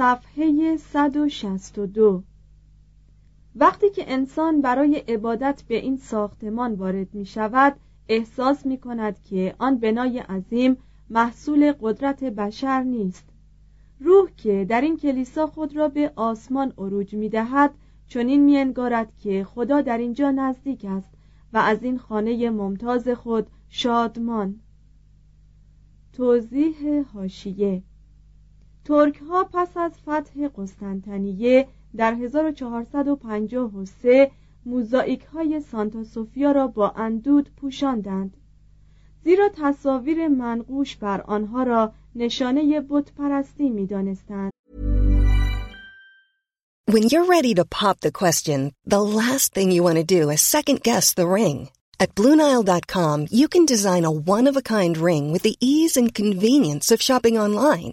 صفحه 162 وقتی که انسان برای عبادت به این ساختمان وارد می شود احساس می کند که آن بنای عظیم محصول قدرت بشر نیست. روح که در این کلیسا خود را به آسمان عروج می دهد چنین می انگارد که خدا در اینجا نزدیک است و از این خانه ممتاز خود شادمان. توضیح هاشیه ترک ها پس از فتح قسطنطنیه در 1453 موزاییک های سانتا سوفیا را با اندود پوشاندند زیرا تصاویر منقوش بر آنها را نشانه بت پرستی می دانستند. When you're ready to pop the question, the last thing you want to do is second guess the ring. At Bluenile.com, you can design a one-of-a-kind ring with the ease and convenience of shopping online.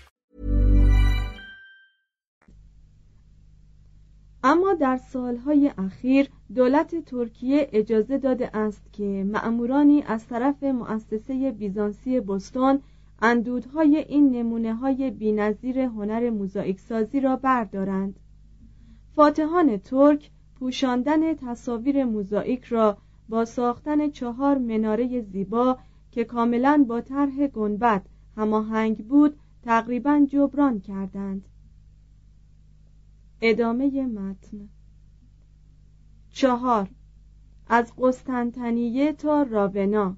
اما در سالهای اخیر دولت ترکیه اجازه داده است که مأمورانی از طرف مؤسسه بیزانسی بستون اندودهای این نمونه های بینظیر هنر موزاییک سازی را بردارند. فاتحان ترک پوشاندن تصاویر موزاییک را با ساختن چهار مناره زیبا که کاملا با طرح گنبد هماهنگ بود تقریبا جبران کردند. ادامه متن. چهار. از قسطنطنیه تا راونا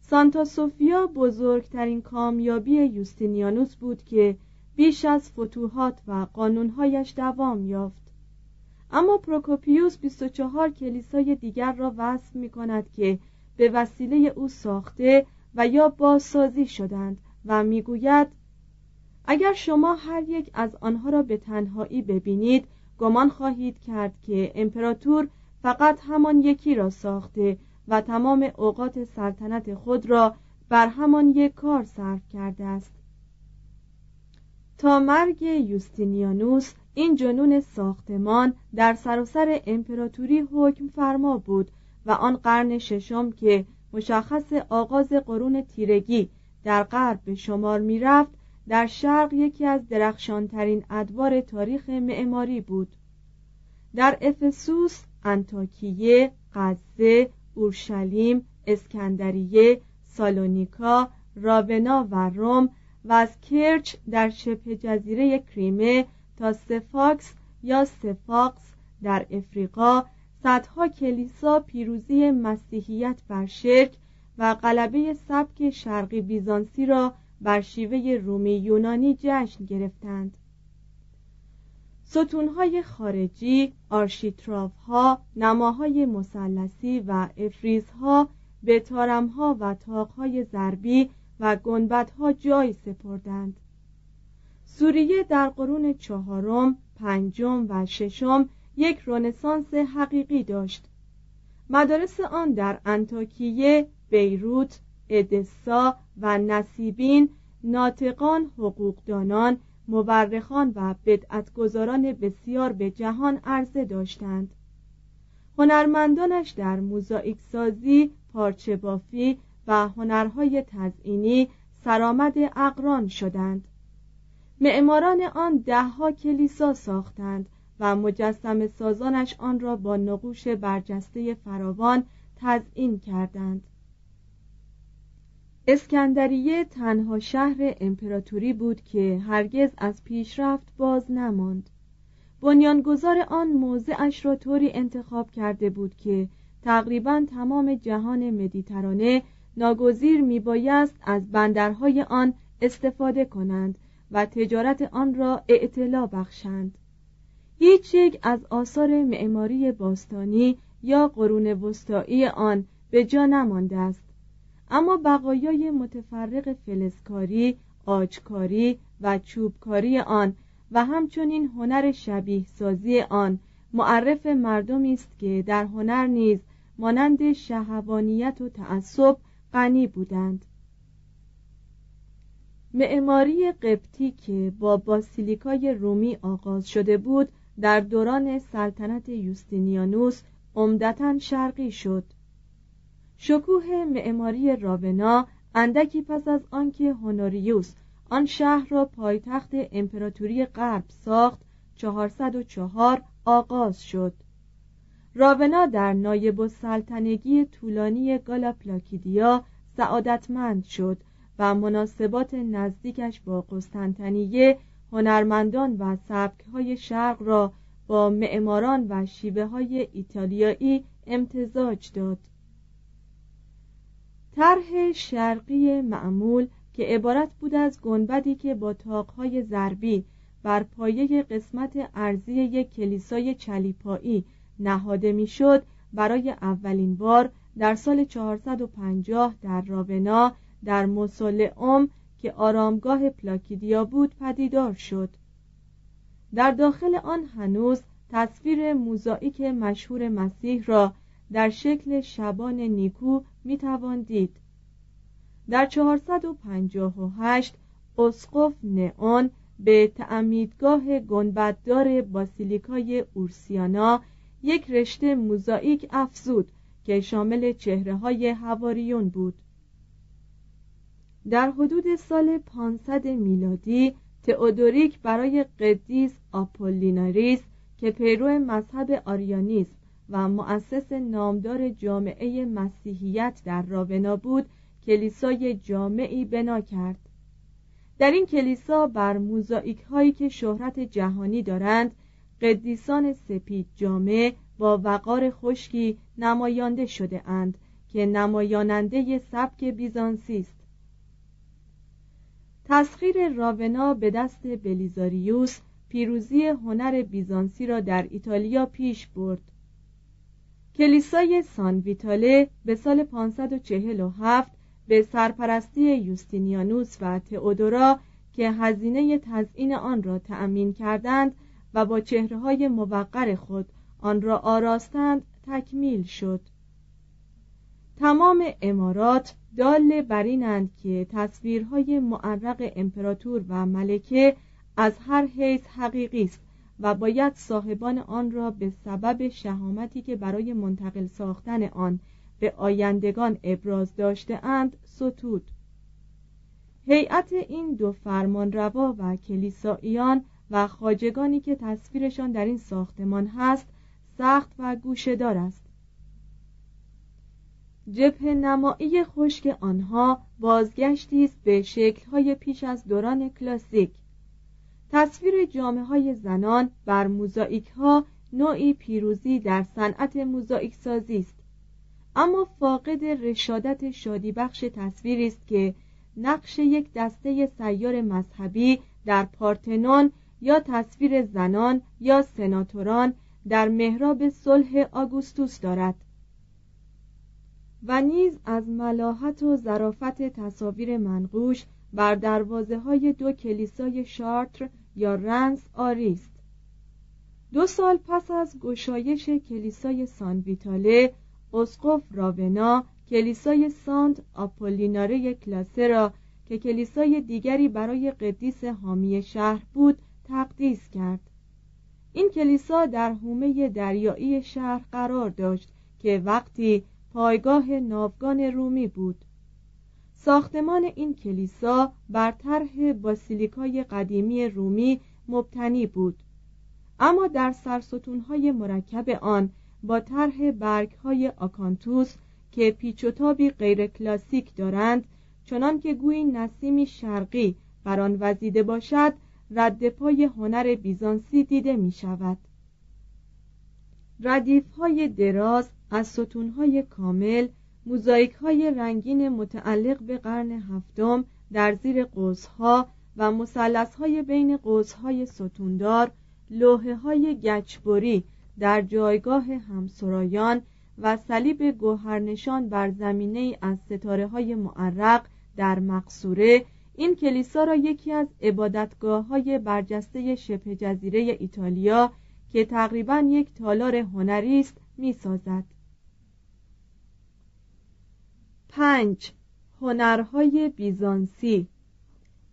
سانتا سوفیا بزرگترین کامیابی یوستینیانوس بود که بیش از فتوحات و قانونهایش دوام یافت. اما پروکوپیوس 24 کلیسای دیگر را وصف می کند که به وسیله او ساخته و یا بازسازی شدند و می‌گوید اگر شما هر یک از آنها را به تنهایی ببینید گمان خواهید کرد که امپراتور فقط همان یکی را ساخته و تمام اوقات سلطنت خود را بر همان یک کار صرف کرده است. تا مرگ یوستینیانوس این جنون ساختمان در سراسر امپراتوری حکم فرما بود و آن قرن ششم که مشخص آغاز قرون تیرگی در غرب به شمار می رفت در شرق یکی از درخشانترین ادوار تاریخ معماری بود. در افسوس انتاکیه قزه اورشلیم اسکندریه سالونیکا راونا و روم و از کرچ در شبه جزیره کریمه تا سفاکس یا سفاکس در افریقا صدها کلیسا پیروزی مسیحیت بر شرک و غلبه سبک شرقی بیزانسی را بر شیوه رومی یونانی جشن گرفتند. ستونهای خارجی، آرشیترافها، نماهای مسلسی و افریزها به تارمها و تاقهای ضربی و گنبدها جای سپردند. سوریه در قرون چهارم، پنجم و ششم یک رونسانس حقیقی داشت. مدارس آن در انتاکیه، بیروت، ادسا و نصیبین ناطقان حقوقدانان مورخان و بدعتگذاران بسیار به جهان عرضه داشتند. هنرمندانش در موزاییک سازی پارچه بافی و هنرهای تزئینی سرآمد اقران شدند. معماران آن دهها کلیسا ساختند و مجسم سازانش آن را با نقوش برجسته فراوان تزئین کردند. اسکندریه تنها شهر امپراتوری بود که هرگز از پیشرفت باز نماند. بنیانگذار آن موضعش را طوری انتخاب کرده بود که تقریبا تمام جهان مدیترانه ناگزیر میبایست از بندرهای آن استفاده کنند و تجارت آن را اعتلا بخشند. هیچ یک از آثار معماری باستانی یا قرون وسطایی آن به جا نمانده است. اما بقایای متفرق فلزکاری، آجکاری و چوبکاری آن و همچنین هنر شبیه سازی آن معرف مردمی است که در هنر نیز مانند شهوانیت و تعصب غنی بودند. معماری قبطی که با باسیلیکای رومی آغاز شده بود در دوران سلطنت یوستینیانوس عمدتا شرقی شد. شکوه معماری راونا اندکی پس از آنکه هونوریوس آن شهر را پایتخت امپراتوری غرب ساخت 404 آغاز شد. راونا در نایب السلطنگی طولانی گالا پلاکیدیا سعادتمند شد و مناسبات نزدیکش با قسطنطنیه هنرمندان و سبکهای شرق را با معماران و شیوه های ایتالیایی امتزاج داد. طرح شرقی معمول که عبارت بود از گنبدی که با تاقهای ضربی بر پایه قسمت ارزی یک کلیسای چلیپایی نهاده می‌شد برای اولین بار در سال 450 در راونا در ام که آرامگاه پلاکیدیا بود پدیدار شد. در داخل آن هنوز تصویر موزاییک مشهور مسیح را در شکل شبان نیکو می‌توان دید. در 458 اسقف نئون به تعمیدگاه گنبددار باسیلیکای اورسیانا یک رشته موزاییک افزود که شامل چهره های هواریون بود. در حدود سال 500 میلادی تئودوریک برای قدیس آپولیناریس که پیرو مذهب آریانیسم و مؤسس نامدار جامعه مسیحیت در راونا بود کلیسای جامعی بنا کرد. در این کلیسا بر موزاییک هایی که شهرت جهانی دارند قدیسان سپید جامع با وقار خشکی نمایانده شده اند که نمایاننده سبک بیزانسی است. تسخیر راونا به دست بلیزاریوس پیروزی هنر بیزانسی را در ایتالیا پیش برد. کلیسای سان ویتاله به سال 547 به سرپرستی یوستینیانوس و تئودورا که هزینه تزئین آن را تأمین کردند و با چهره های موقر خود آن را آراستند تکمیل شد. تمام امارات دال بر اینند که تصویرهای معرق امپراتور و ملکه از هر حیث حقیقی است. و باید صاحبان آن را به سبب شهامتی که برای منتقل ساختن آن به آیندگان ابراز داشته اند ستود. هیئت این دو فرمانروا و کلیساییان و خاجگانی که تصویرشان در این ساختمان هست سخت و گوشهدار است. جبه نمایی خشک آنها بازگشتی است به شکلهای پیش از دوران کلاسیک. تصویر جامعه های زنان بر موزاییک ها نوعی پیروزی در صنعت موزاییک سازی است. اما فاقد رشادت شادی بخش تصویری است که نقش یک دسته سیار مذهبی در پارتنون یا تصویر زنان یا سناتوران در محراب صلح آگوستوس دارد و نیز از ملاحت و ظرافت تصاویر منقوش بر دروازه های دو کلیسای شارتر یا رنس آراست دو سال پس از گشایش کلیسای سان ویتاله اسقف راونا کلیسای سانت آپولیناره کلاسه را که کلیسای دیگری برای قدیس حامی شهر بود تقدیس کرد. این کلیسا در حومه دریایی شهر قرار داشت که وقتی پایگاه ناوگان رومی بود. ساختمان این کلیسا بر طرح باسیلیکای قدیمی رومی مبتنی بود. اما در سرستونهای مرکب آن با طرح برگهای آکانتوس که پیچ و تابی غیر کلاسیک دارند چنان که گویی نسیمی شرقی بر آن وزیده باشد رد پای هنر بیزانسی دیده می شود ردیف های دراز از ستون کامل موزاییک های رنگین متعلق به قرن هفتم در زیر قوسها و مسلس های قوس قوسهای ستوندار لوحه های گچبری در جایگاه همسرایان و صلیب گوهرنشان بر زمینه از ستاره های معرق در مقصوره این کلیسا را یکی از عبادتگاه های برجسته شبه جزیره ایتالیا که تقریبا یک تالار هنری است می سازد. پنج هنرهای بیزانسی.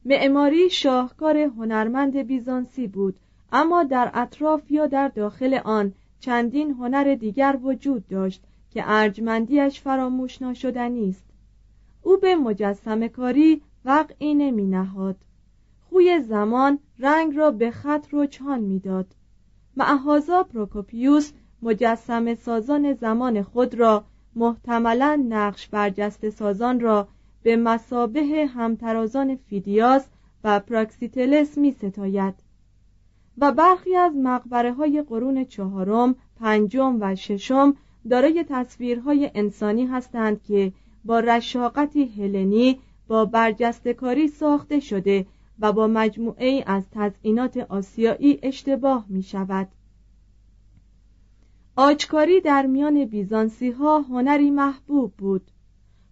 معماری شاهکار هنرمند بیزانسی بود اما در اطراف یا در داخل آن چندین هنر دیگر وجود داشت که ارجمندیش فراموش ناشدنی است او به مجسم کاری وقعی نمی نهاد خوی زمان رنگ را به خط رجحان می‌داد. معهذا پروکوپیوس مجسمه سازان زمان خود را محتملا نقش برجسته سازان را به مثابه همترازان فیدیاس و پراکسیتلس می ستاید و برخی از مقبره های قرون چهارم، پنجم و ششم دارای تصویرهای انسانی هستند که با رشاقتی هلنی با برجستکاری ساخته شده و با مجموعه از تزئینات آسیایی اشتباه می شود آجکاری در میان بیزانسی ها هنری محبوب بود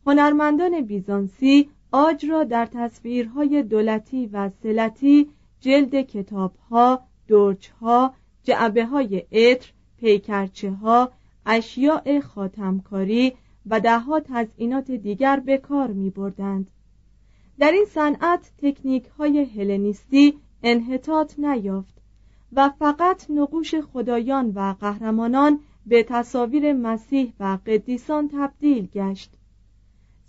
هنرمندان بیزانسی آج را در تصویرهای دولتی و سلتی جلد کتابها، درچها، جعبه های عطر، پیکرچه ها، اشیاء خاتمکاری و دهها تزئینات دیگر به کار می بردند. در این صنعت تکنیک های هلنیستی انحطاط نیافت و فقط نقوش خدایان و قهرمانان به تصاویر مسیح و قدیسان تبدیل گشت.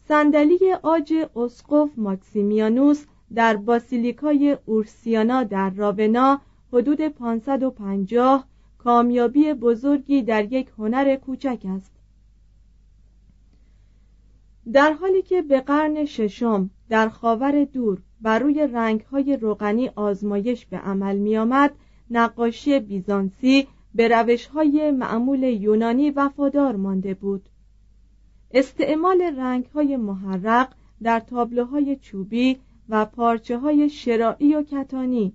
صندلی آج اسقف ماکسیمیانوس در باسیلیکای اورسیانا در راونا حدود 550 کامیابی بزرگی در یک هنر کوچک است. در حالی که به قرن ششم در خاور دور بر روی رنگهای روغنی آزمایش به عمل می آمد نقاشی بیزانسی به روشهای معمول یونانی وفادار مانده بود. استعمال رنگهای محرق در تابلوهای چوبی و پارچه های شرایی و کتانی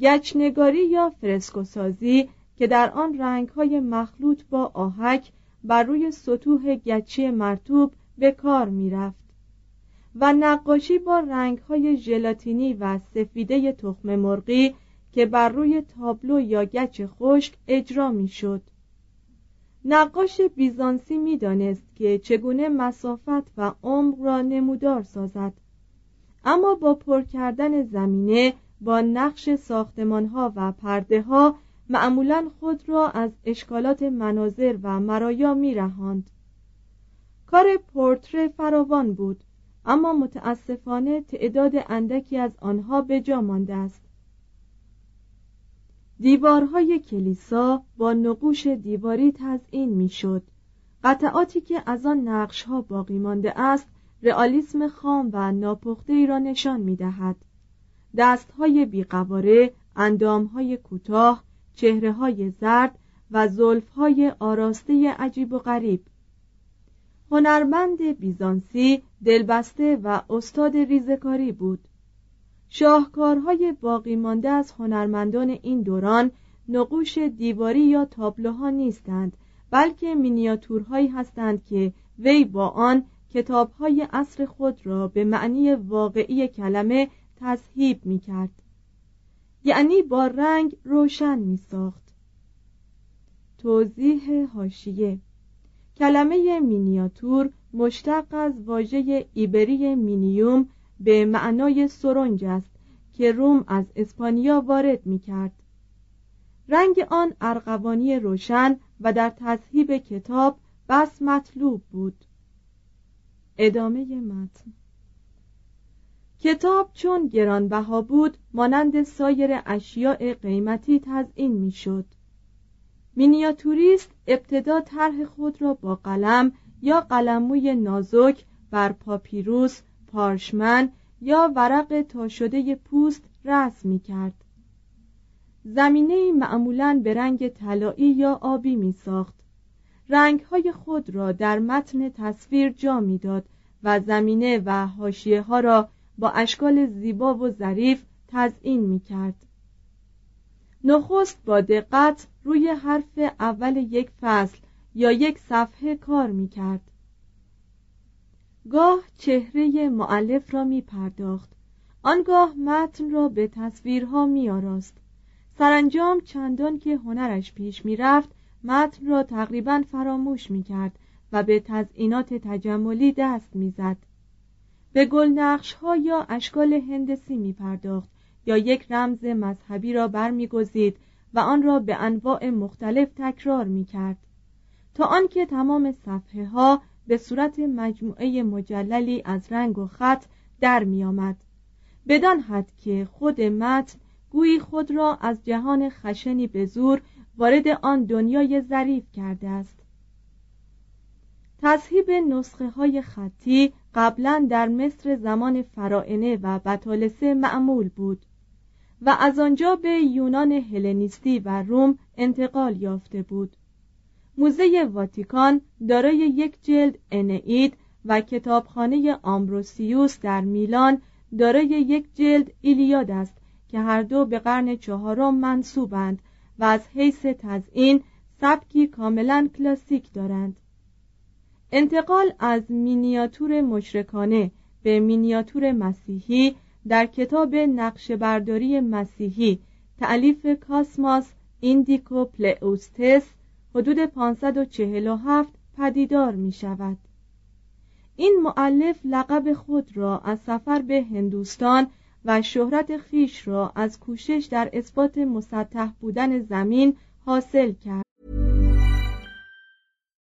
گچنگاری یا فرسکوسازی که در آن رنگهای مخلوط با آهک بر روی سطوح گچی مرتوب به کار می رفت و نقاشی با رنگهای ژلاتینی و سفیده تخم مرغی که بر روی تابلو یا گچ خشک اجرا می شد. نقاش بیزانسی می دانست که چگونه مسافت و عمق را نمودار سازد اما با پر کردن زمینه با نقش ساختمان ها و پرده ها معمولا خود را از اشکالات مناظر و مرایا می رهاند. کار پورتره فراوان بود اما متاسفانه تعداد اندکی از آنها به جا مانده است دیوارهای کلیسا با نقوش دیواری تزئین می‌شد. قطعاتی که از آن نقش ها باقی مانده است رئالیسم خام و ناپخته ای را نشان می دهد. دست های بیقواره، اندام های کوتاه، چهره های زرد و زلف های آراسته عجیب و غریب هنرمند بیزانسی دلبسته و استاد ریزکاری بود شاهکارهای باقی مانده از هنرمندان این دوران نقوش دیواری یا تابلوها نیستند بلکه مینیاتورهایی هستند که وی با آن کتابهای عصر خود را به معنی واقعی کلمه تصهیب می کرد. یعنی با رنگ روشن می ساخت. توضیح هاشیه کلمه مینیاتور مشتق از واژه ایبری مینیوم به معنای سرنج است که روم از اسپانیا وارد می کرد. رنگ آن ارغوانی روشن و در تصهیب کتاب بس مطلوب بود. ادامه متن. کتاب چون گرانبها بود مانند سایر اشیاء قیمتی تزئین می‌شد. مینیاتوریست ابتدا طرح خود را با قلم یا قلموی نازک بر پاپیروس پارشمن یا ورق تا شده پوست رسم می کرد زمینه معمولا به رنگ طلایی یا آبی می ساخت رنگ های خود را در متن تصویر جا می‌داد و زمینه و حاشیه ها را با اشکال زیبا و ظریف تزئین می کرد نخست با دقت روی حرف اول یک فصل یا یک صفحه کار می کرد گاه چهره معلف را می پرداخت آنگاه متن را به تصویرها می آراست سرانجام چندان که هنرش پیش می رفت متن را تقریبا فراموش می کرد و به تزئینات تجملی دست می زد. به گل ها یا اشکال هندسی می پرداخت یا یک رمز مذهبی را برمیگزید و آن را به انواع مختلف تکرار می کرد تا آنکه تمام صفحه ها به صورت مجموعه مجللی از رنگ و خط در می آمد بدان حد که خود متن گویی خود را از جهان خشنی به زور وارد آن دنیای ظریف کرده است. تصحیب نسخه های خطی قبلا در مصر زمان فرائنه و بطالسه معمول بود و از آنجا به یونان هلنیستی و روم انتقال یافته بود. موزه واتیکان دارای یک جلد انئید و کتابخانه آمبروسیوس در میلان دارای یک جلد ایلیاد است که هر دو به قرن چهارم منصوبند و از حیث تزئین سبکی کاملا کلاسیک دارند. انتقال از مینیاتور مشرکانه به مینیاتور مسیحی در کتاب نقش برداری مسیحی تعلیف کاسماس ایندیکو پلئوستس حدود 547 پدیدار می شود این معلف لقب خود را از سفر به هندوستان و شهرت خیش را از کوشش در اثبات مسطح بودن زمین حاصل کرد.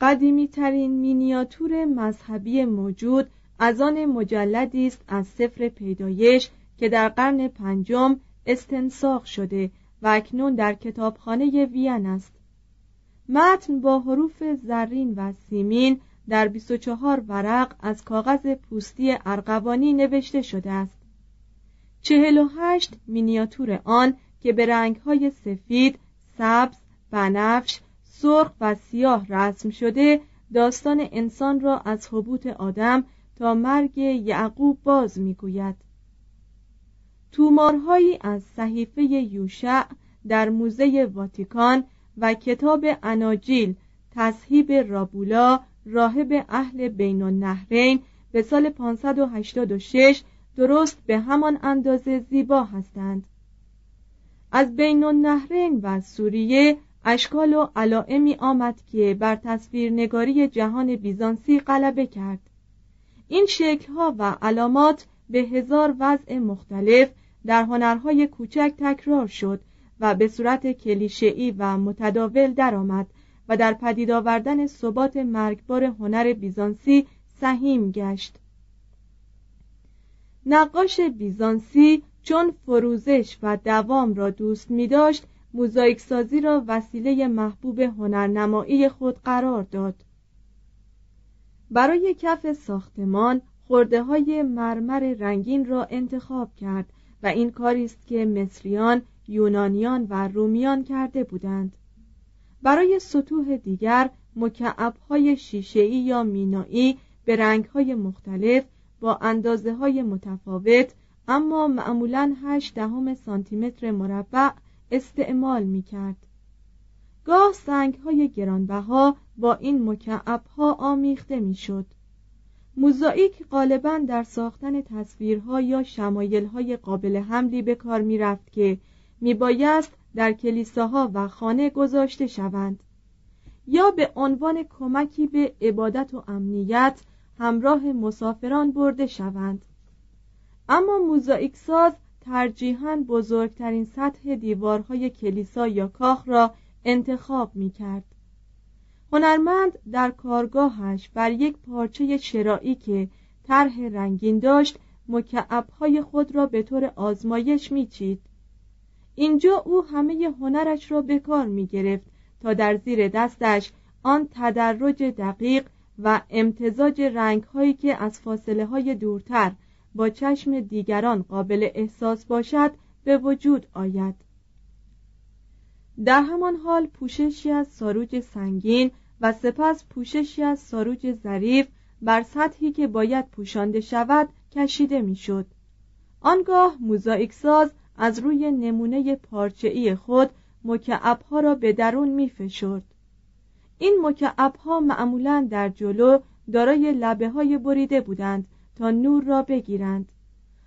قدیمی ترین مینیاتور مذهبی موجود از آن مجلدی است از سفر پیدایش که در قرن پنجم استنساخ شده و اکنون در کتابخانه وین است. متن با حروف زرین و سیمین در 24 ورق از کاغذ پوستی ارغوانی نوشته شده است. 48 مینیاتور آن که به رنگهای سفید، سبز، بنفش، سرخ و سیاه رسم شده داستان انسان را از حبوط آدم تا مرگ یعقوب باز می‌گوید. تومارهایی از صحیفه یوشع در موزه واتیکان و کتاب اناجیل تصحیب رابولا راهب اهل بین النهرین به سال 586 درست به همان اندازه زیبا هستند. از بین النهرین و سوریه اشکال و علائمی آمد که بر تصویرنگاری جهان بیزانسی غلبه کرد. این شکلها و علامات به هزار وضع مختلف در هنرهای کوچک تکرار شد و به صورت کلیشه‌ای و متداول درآمد و در پدید آوردن ثبات مرگبار هنر بیزانسی سهیم گشت. نقاش بیزانسی چون فروزش و دوام را دوست می داشت موزاییک سازی را وسیله محبوب هنرنمایی خود قرار داد. برای کف ساختمان خورده های مرمر رنگین را انتخاب کرد و این کاری است که مصریان، یونانیان و رومیان کرده بودند. برای سطوح دیگر مکعب‌های شیشه‌ای یا مینایی به رنگ‌های مختلف با اندازه های متفاوت اما معمولا 8 دهم سانتیمتر مربع استعمال می کرد. گاه سنگ های گرانبها با این مکعب ها آمیخته می شد. موزاییک غالبا در ساختن تصویرها یا شمایل های قابل حملی به کار می رفت که می بایست در کلیساها و خانه گذاشته شوند یا به عنوان کمکی به عبادت و امنیت همراه مسافران برده شوند اما موزاییک ساز ترجیحاً بزرگترین سطح دیوارهای کلیسا یا کاخ را انتخاب می کرد. هنرمند در کارگاهش بر یک پارچه شرایی که طرح رنگین داشت مکعبهای خود را به طور آزمایش میچید اینجا او همه هنرش را به کار می گرفت تا در زیر دستش آن تدرج دقیق و امتزاج رنگ هایی که از فاصله های دورتر با چشم دیگران قابل احساس باشد به وجود آید در همان حال پوششی از ساروج سنگین و سپس پوششی از ساروج ظریف بر سطحی که باید پوشانده شود کشیده می‌شد. آنگاه موزاییک ساز از روی نمونه پارچه‌ای خود مکعبها را به درون می فشرد. این مکعبها معمولا در جلو دارای لبه های بریده بودند تا نور را بگیرند.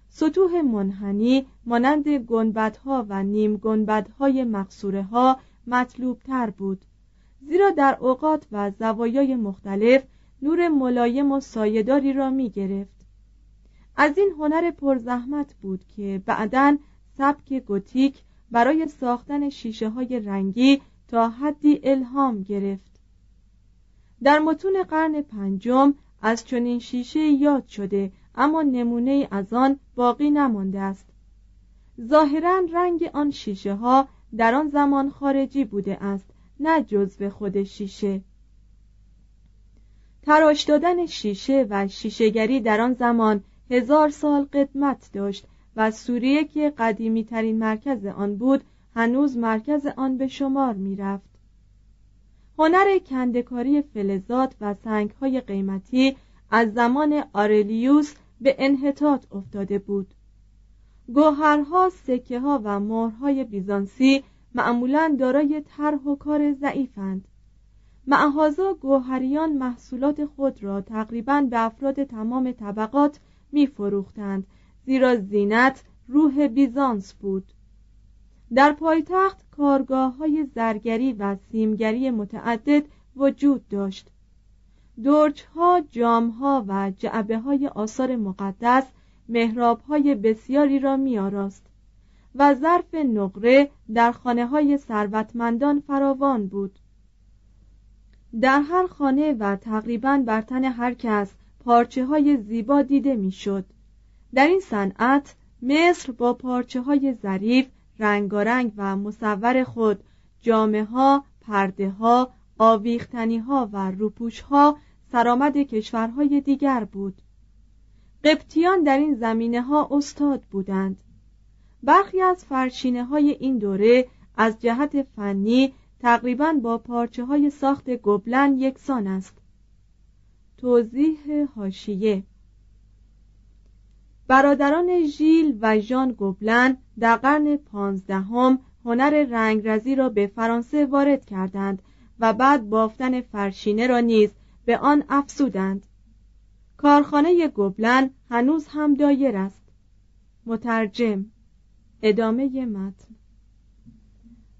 سطوح منحنی مانند گنبدها و نیم گنبدهای مقصوره ها مطلوب تر بود. زیرا در اوقات و زوایای مختلف نور ملایم و سایداری را می گرفت از این هنر پرزحمت بود که بعدا سبک گوتیک برای ساختن شیشه های رنگی تا حدی الهام گرفت. در متون قرن پنجم از چنین شیشه یاد شده اما نمونه از آن باقی نمانده است ظاهرا رنگ آن شیشه ها در آن زمان خارجی بوده است نه جزو خود شیشه تراش دادن شیشه و شیشهگری در آن زمان هزار سال قدمت داشت و سوریه که قدیمی ترین مرکز آن بود هنوز مرکز آن به شمار می رفت. هنر کندکاری فلزات و سنگهای قیمتی از زمان آرلیوس به انحطاط افتاده بود. گوهرها سکه ها و مهرهای بیزانسی معمولا دارای طرح و کار ضعیفند معهازا گوهریان محصولات خود را تقریبا به افراد تمام طبقات می فروختند زیرا زینت روح بیزانس بود. در پایتخت کارگاه های زرگری و سیمگری متعدد وجود داشت درج ها، جام ها و جعبه های آثار مقدس محراب های بسیاری را می آراست و ظرف نقره در خانه های ثروتمندان فراوان بود در هر خانه و تقریبا بر تن هر کس پارچه های زیبا دیده می‌شد. در این صنعت مصر با پارچه های ظریف رنگارنگ و مصور خود جامعه ها، پرده ها، آویختنی ها و روپوش ها سرآمد کشورهای دیگر بود. قبطیان در این زمینه ها استاد بودند. برخی از فرشینه های این دوره از جهت فنی تقریبا با پارچه های ساخت گبلن یکسان است. توضیح هاشیه برادران ژیل و ژان گوبلن در قرن پانزدهم هنر رنگرزی را به فرانسه وارد کردند و بعد بافتن فرشینه را نیز به آن افزودند. کارخانه گبلن هنوز هم دایر است. مترجم ادامه متن.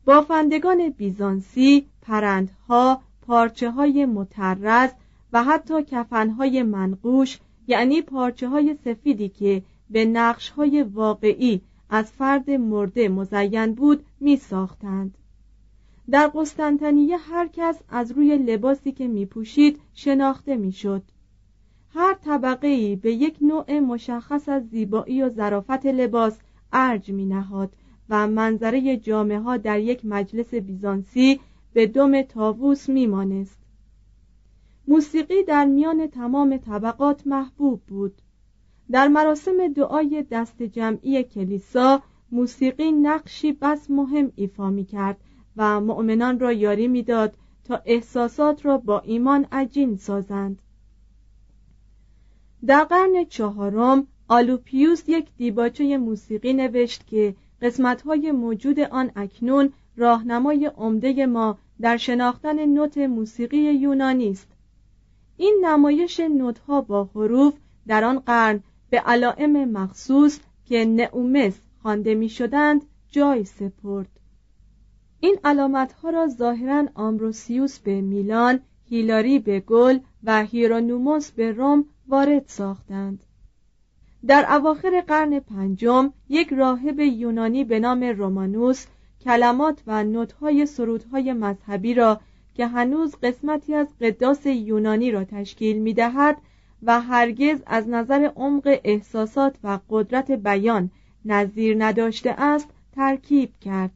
بافندگان بیزانسی پرندها پارچه های مترز و حتی کفنهای منقوش یعنی پارچه های سفیدی که به نقش های واقعی از فرد مرده مزین بود می ساختند. در قسطنطنیه هر کس از روی لباسی که می پوشید شناخته می شد. هر طبقه ای به یک نوع مشخص از زیبایی و ظرافت لباس ارج می نهاد و منظره جامعه ها در یک مجلس بیزانسی به دم تاووس می مانست. موسیقی در میان تمام طبقات محبوب بود. در مراسم دعای دست جمعی کلیسا موسیقی نقشی بس مهم ایفا می کرد و مؤمنان را یاری می‌داد تا احساسات را با ایمان عجین سازند. در قرن چهارم آلوپیوس یک دیباچه موسیقی نوشت که قسمتهای موجود آن اکنون راهنمای عمده ما در شناختن نوت موسیقی یونانی است. این نمایش نوتها با حروف در آن قرن به علائم مخصوص که نعومس خوانده می شدند جای سپرد. این علامت ها را ظاهرا آمبروسیوس به میلان هیلاری به گل و هیرونوموس به روم وارد ساختند. در اواخر قرن پنجم یک راهب یونانی به نام رومانوس کلمات و نوتهای سرودهای مذهبی را که هنوز قسمتی از قداس یونانی را تشکیل می دهد و هرگز از نظر عمق احساسات و قدرت بیان نظیر نداشته است ترکیب کرد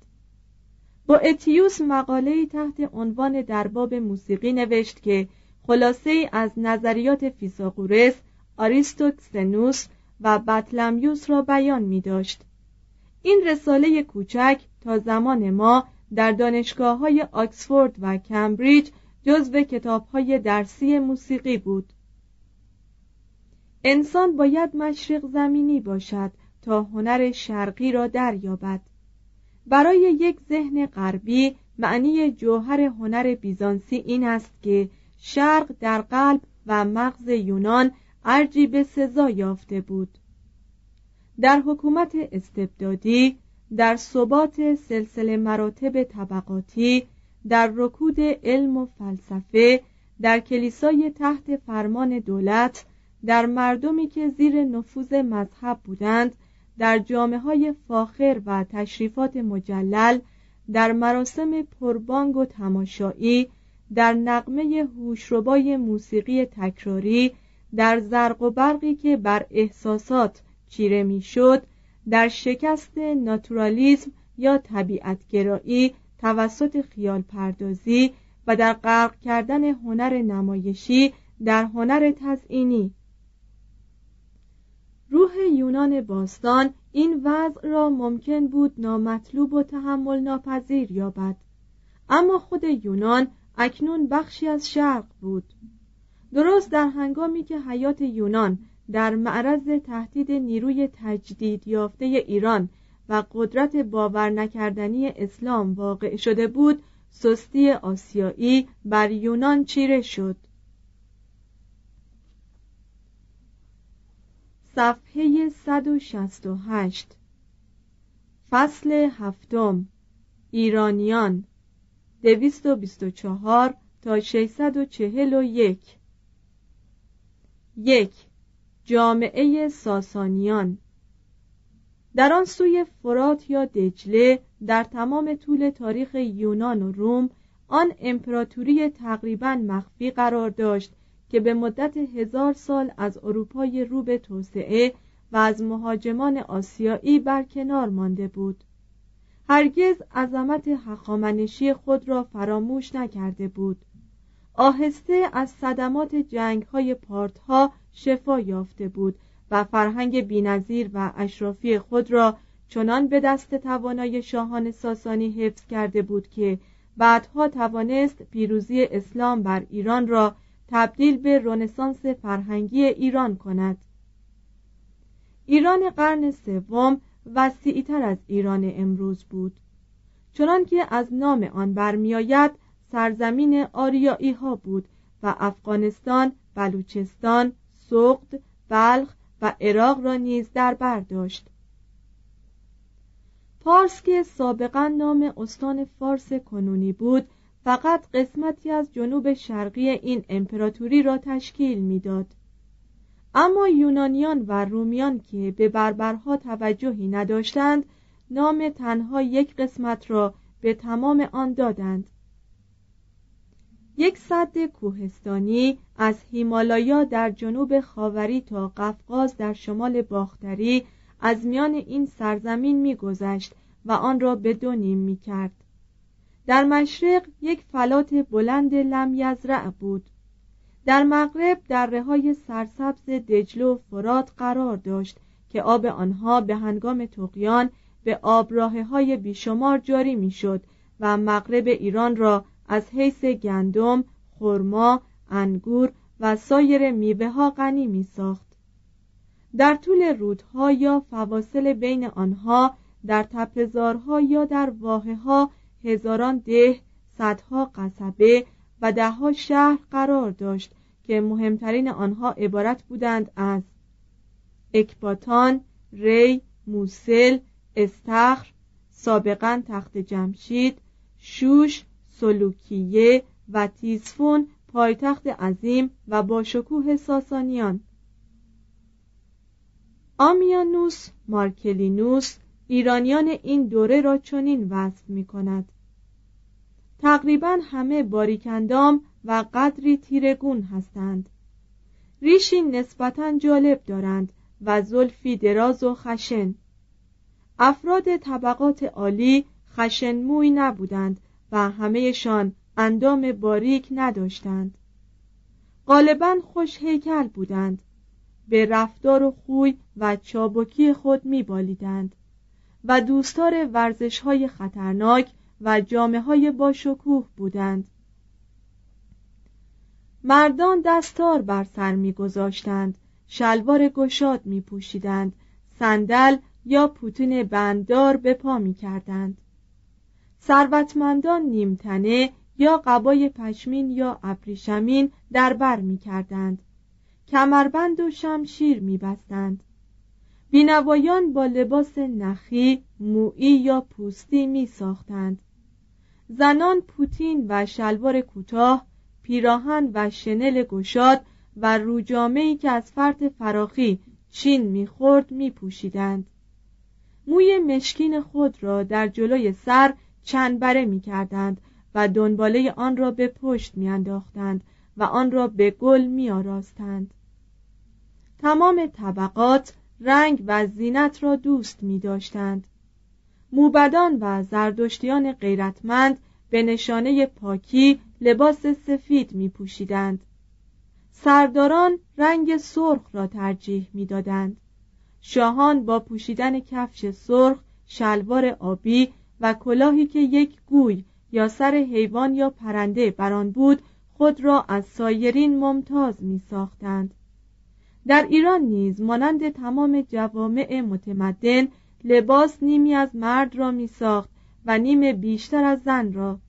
با اتیوس مقاله‌ای تحت عنوان درباب موسیقی نوشت که خلاصه از نظریات فیساغورس، آریستوکسنوس و بطلمیوس را بیان می داشت. این رساله کوچک تا زمان ما در دانشگاه های آکسفورد و کمبریج جزو کتاب های درسی موسیقی بود. انسان باید مشرق زمینی باشد تا هنر شرقی را دریابد. برای یک ذهن غربی معنی جوهر هنر بیزانسی این است که شرق در قلب و مغز یونان ارجی به سزا یافته بود. در حکومت استبدادی در ثبات سلسله مراتب طبقاتی در رکود علم و فلسفه در کلیسای تحت فرمان دولت در مردمی که زیر نفوذ مذهب بودند در جامعه های فاخر و تشریفات مجلل در مراسم پربانگ و تماشایی در نقمه هوشربای موسیقی تکراری در زرق و برقی که بر احساسات چیره می‌شد در شکست ناتورالیزم یا طبیعتگرایی توسط خیال پردازی و در غرق کردن هنر نمایشی در هنر تزئینی. روح یونان باستان این وضع را ممکن بود نامطلوب و تحمل ناپذیر یابد. اما خود یونان اکنون بخشی از شرق بود. درست در هنگامی که حیات یونان در معرض تهدید نیروی تجدید یافته ایران و قدرت باور نکردنی اسلام واقع شده بود سستی آسیایی بر یونان چیره شد. صفحه 168 فصل هفتم. ایرانیان. 224 تا 641 یک. جامعه ساسانیان. در آن سوی فرات یا دجله در تمام طول تاریخ یونان و روم آن امپراتوری تقریبا مخفی قرار داشت که به مدت هزار سال از اروپای رو به توسعه و از مهاجمان آسیایی برکنار مانده بود. هرگز عظمت حقامنشی خود را فراموش نکرده بود. آهسته از صدمات جنگ های پارتها شفا یافته بود و فرهنگ بینظیر و اشرافی خود را چنان به دست توانای شاهان ساسانی حفظ کرده بود که بعدها توانست پیروزی اسلام بر ایران را تبدیل به رنسانس فرهنگی ایران کند. ایران قرن سوم وسیعتر از ایران امروز بود. چنانکه از نام آن برمیآید سرزمین آریایی ها بود و افغانستان، بلوچستان، سقد، بلخ و عراق را نیز در بر داشت پارس که سابقا نام استان فارس کنونی بود فقط قسمتی از جنوب شرقی این امپراتوری را تشکیل می‌داد. اما یونانیان و رومیان که به بربرها توجهی نداشتند نام تنها یک قسمت را به تمام آن دادند یک صد کوهستانی از هیمالایا در جنوب خاوری تا قفقاز در شمال باختری از میان این سرزمین میگذشت و آن را به دو نیم می‌کرد. در مشرق یک فلات بلند لم یزرع بود. در مغرب در های سرسبز دجله و فرات قرار داشت که آب آنها به هنگام تقیان به آبراه های بیشمار جاری می‌شد و مغرب ایران را از حیث گندم، خرما، انگور و سایر میوه ها غنی می ساخت. در طول رودها یا فواصل بین آنها در تپزارها یا در واحه ها هزاران ده، صدها قصبه و دهها شهر قرار داشت که مهمترین آنها عبارت بودند از اکباتان، ری، موسل، استخر، سابقا تخت جمشید، شوش، سلوکیه و تیزفون پایتخت عظیم و با شکوه ساسانیان. آمیانوس مارکلینوس ایرانیان این دوره را چنین وصف می کند تقریبا همه باریکندام و قدری تیرگون هستند. ریشی نسبتا جالب دارند و زلفی دراز و خشن. افراد طبقات عالی خشنموی نبودند و همهشان اندام باریک نداشتند. غالبا خوش هیکل بودند. به رفتار و خوی و چابکی خود میبالیدند و دوستار ورزش های خطرناک و جامعه های با شکوه بودند. مردان دستار بر سر میگذاشتند شلوار گشاد می پوشیدند صندل یا پوتین بنددار به پا می کردند ثروتمندان نیمتنه یا قبای پشمین یا ابریشمین در بر می کردند کمربند و شمشیر می بستند بینوایان با لباس نخی، مویی یا پوستی می ساختند زنان پوتین و شلوار کوتاه پیراهن و شنل گشاد و روجامه‌ای که از فرط فراخی چین می‌خورد میپوشیدند. موی مشکین خود را در جلوی سر چند بره می‌کردند و دنباله آن را به پشت میانداختند و آن را به گل میآراستند تمام طبقات رنگ و زینت را دوست می داشتند. موبدان و زردشتیان غیرتمند به نشانه پاکی لباس سفید می پوشیدند. سرداران رنگ سرخ را ترجیح می دادند. شاهان با پوشیدن کفش سرخ، شلوار آبی و کلاهی که یک گوی یا سر حیوان یا پرنده بر آن بود خود را از سایرین ممتاز می ساختند. در ایران نیز مانند تمام جوامع متمدن لباس نیمی از مرد را می ساخت و نیم بیشتر از زن را